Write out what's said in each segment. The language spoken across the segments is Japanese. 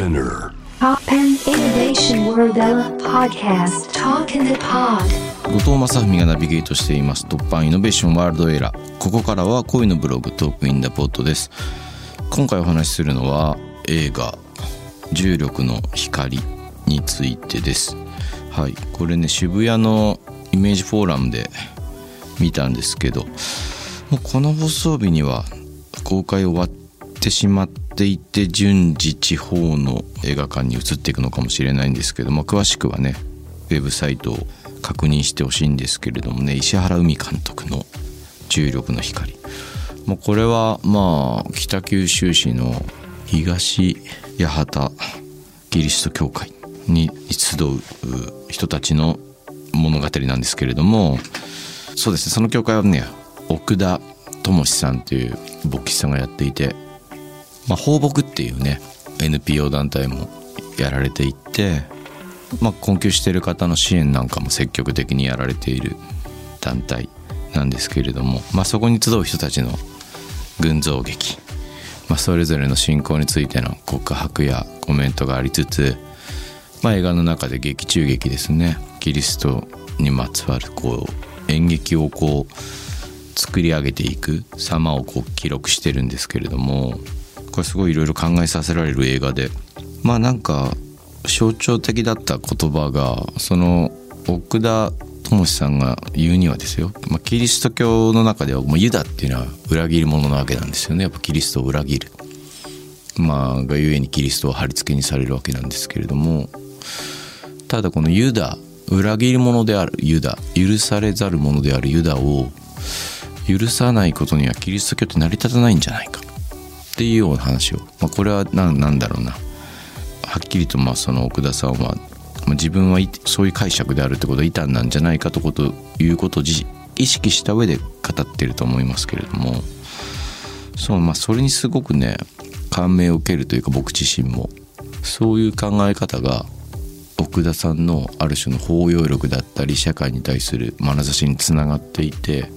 Spinner. Pop and Innovation World Podcast. Talk in the Pod. 後藤正文がナビゲートしています。突破イノベーションワールドエラーここからは恋のブログトークインダポットです。今回お話しするのは映画。重力の光についてです。はい。これね渋谷のイメージフォーラムで見たんですけどもうこの放送日には公開終わってしまっていて順次地方の映画館に移っていくのかもしれないんですけども詳しくはねウェブサイトを確認してほしいんですけれどもね石原海監督の「重力の光」もうこれはまあ北九州市の東八幡キリスト教会に集う人たちの物語なんですけれどもそうですねその教会はね奥田智さんという牧師さんがやっていて、まあ、放牧っていうね NPO 団体もやられていて、まあ、困窮してる方の支援なんかも積極的にやられている団体なんですけれども、まあ、そこに集う人たちの群像劇、まあ、それぞれの信仰についての告白やコメントがありつつ、まあ、映画の中で劇中劇ですね。キリストにまつわるこう演劇をこう作り上げていく様をこう記録してるんですけれどもこれすごいいろいろ考えさせられる映画で。まあなんか象徴的だった言葉がその奥田智さんが言うにはですよ、まあ、キリスト教の中ではもうユダっていうのは裏切り者なわけなんですよね。やっぱキリストを裏切る。まあがゆえにキリストを貼り付けにされるわけなんですけれども。ただこのユダ裏切り者であるユダ許されざる者であるユダを許さないことにはキリスト教って成り立たないんじゃないか。っていうような話を、まあ、これは何だろうな。はっきりとまあその奥田さんは、まあ、自分はそういう解釈であるってことは異端なんじゃないかとこということを意識した上で語ってると思いますけれども。そうまあそれにすごくね感銘を受けるというか僕自身も。そういう考え方が奥田さんのある種の包容力だったり社会に対する眼差しにつながっていて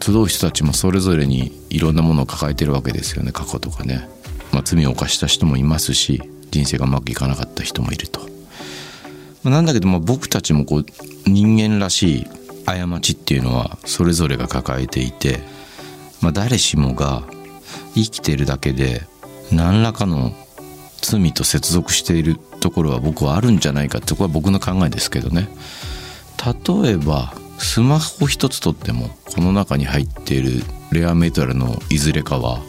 集う人たちもそれぞれにいろんなものを抱えてるわけですよね。過去とかね、まあ、罪を犯した人もいますし人生がうまくいかなかった人もいると、まあ、なんだけどまあ僕たちもこう人間らしい過ちっていうのはそれぞれが抱えていて、まあ、誰しもが生きてるだけで何らかの罪と接続しているところは僕はあるんじゃないかってこれは僕の考えですけどね。例えばスマホ一つとってもこの中に入っているレアメタルのいずれかは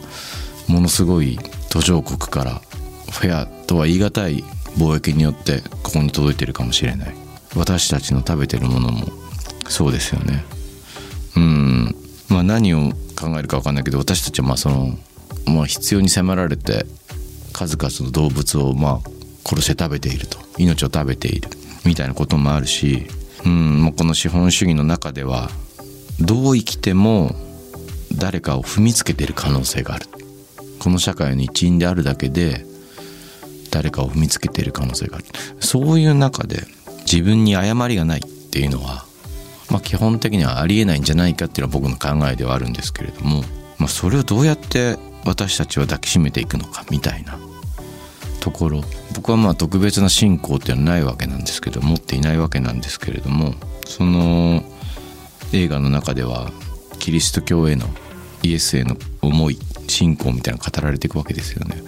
ものすごい途上国からフェアとは言い難い貿易によってここに届いてるかもしれない。私たちの食べてるものもそうですよね。うん。まあ何を考えるか分かんないけど私たちはまあその、まあ、必要に迫られて数々の動物をまあ殺して食べていると。命を食べている。みたいなこともあるしうんもうこの資本主義の中ではどう生きても誰かを踏みつけてる可能性がある。この社会の一員であるだけで誰かを踏みつけている可能性がある。そういう中で自分に誤りがないっていうのは、まあ、基本的にはありえないんじゃないかっていうのは僕の考えではあるんですけれども、まあ、それをどうやって私たちは抱きしめていくのかみたいな。ところ僕はまあ特別な信仰っていうのはないわけなんですけど持っていないわけなんですけれどもその映画の中ではキリスト教へのイエスへの思い信仰みたいなのが語られていくわけですよね。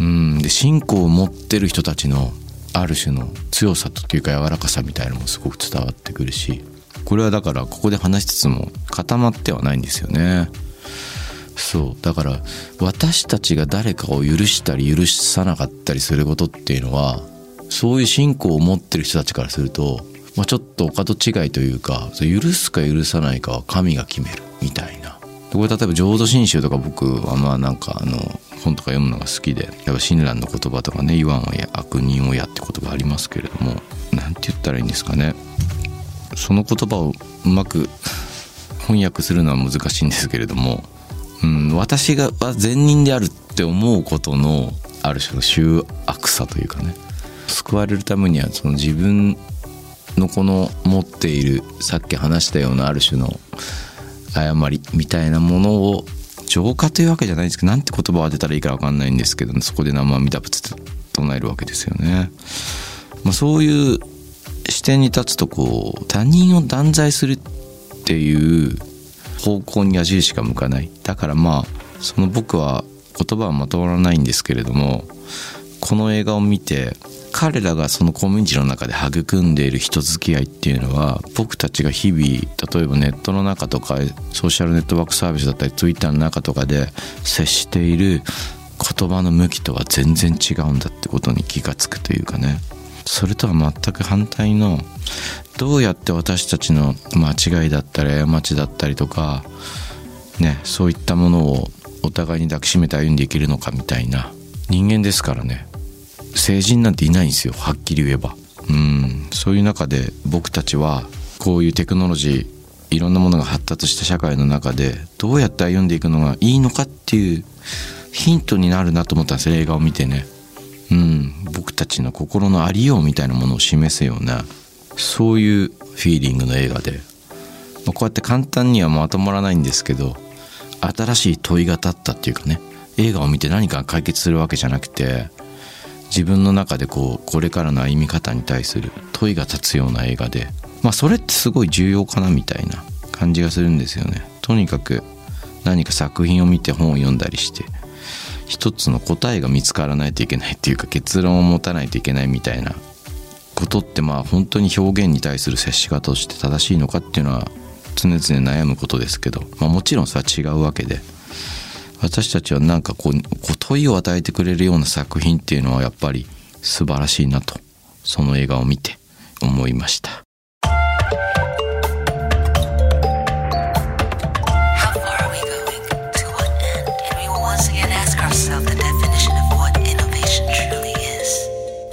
うんで信仰を持ってる人たちのある種の強さというか柔らかさみたいなのもすごく伝わってくるしこれはだからここで話しつつも固まってはないんですよね。そうだから私たちが誰かを許したり許さなかったりすることっていうのはそういう信仰を持ってる人たちからすると、まあ、ちょっとお門違いというか許すか許さないかは神が決めるみたいな。これ例えば浄土真宗とか僕はまあなんかあの本とか読むのが好きでやっぱ親鸞の言葉とかね言わんは悪人をやって言葉ありますけれども何て言ったらいいんですかねその言葉をうまく翻訳するのは難しいんですけれどもうん、私がは善人であるって思うことのある種の醜悪さというかね救われるためにはその自分のこの持っているさっき話したようなある種の誤りみたいなものを浄化というわけじゃないんですけどなんて言葉を当てたらいいか分かんないんですけど、ねそこで生阿弥陀仏と唱えるわけですよね。まあ、そういう視点に立つとこう他人を断罪するっていう方向に矢印が向かない。だからまあその僕は言葉はまとまらないんですけれどもこの映画を見て彼らがそのコミュニティの中で育んでいる人付き合いっていうのは僕たちが日々例えばネットの中とかソーシャルネットワークサービスだったり Twitter の中とかで接している言葉の向きとは全然違うんだってことに気がつくというかね。それとは全く反対のどうやって私たちの間違いだったり過ちだったりとかねそういったものをお互いに抱きしめて歩んでいけるのかみたいな人間ですからね。成人なんていないんですよはっきり言えば。うん。そういう中で僕たちはこういうテクノロジーいろんなものが発達した社会の中でどうやって歩んでいくのがいいのかっていうヒントになるなと思ったんです映画を見てね。うん。ちの心のありようみたいなものを示すようなそういうフィーリングの映画で、まあ、こうやって簡単にはまとまらないんですけど新しい問いが立ったっていうかね映画を見て何か解決するわけじゃなくて自分の中でこうこれからの歩み方に対する問いが立つような映画でまあそれってすごい重要かなみたいな感じがするんですよね。とにかく何か作品を見て本を読んだりして一つの答えが見つからないといけないっていうか結論を持たないといけないみたいなことってまあ本当に表現に対する接し方として正しいのかっていうのは常々悩むことですけど、まあ、もちろんそれは違うわけで私たちはなんかこう問いを与えてくれるような作品っていうのはやっぱり素晴らしいなとその映画を見て思いました。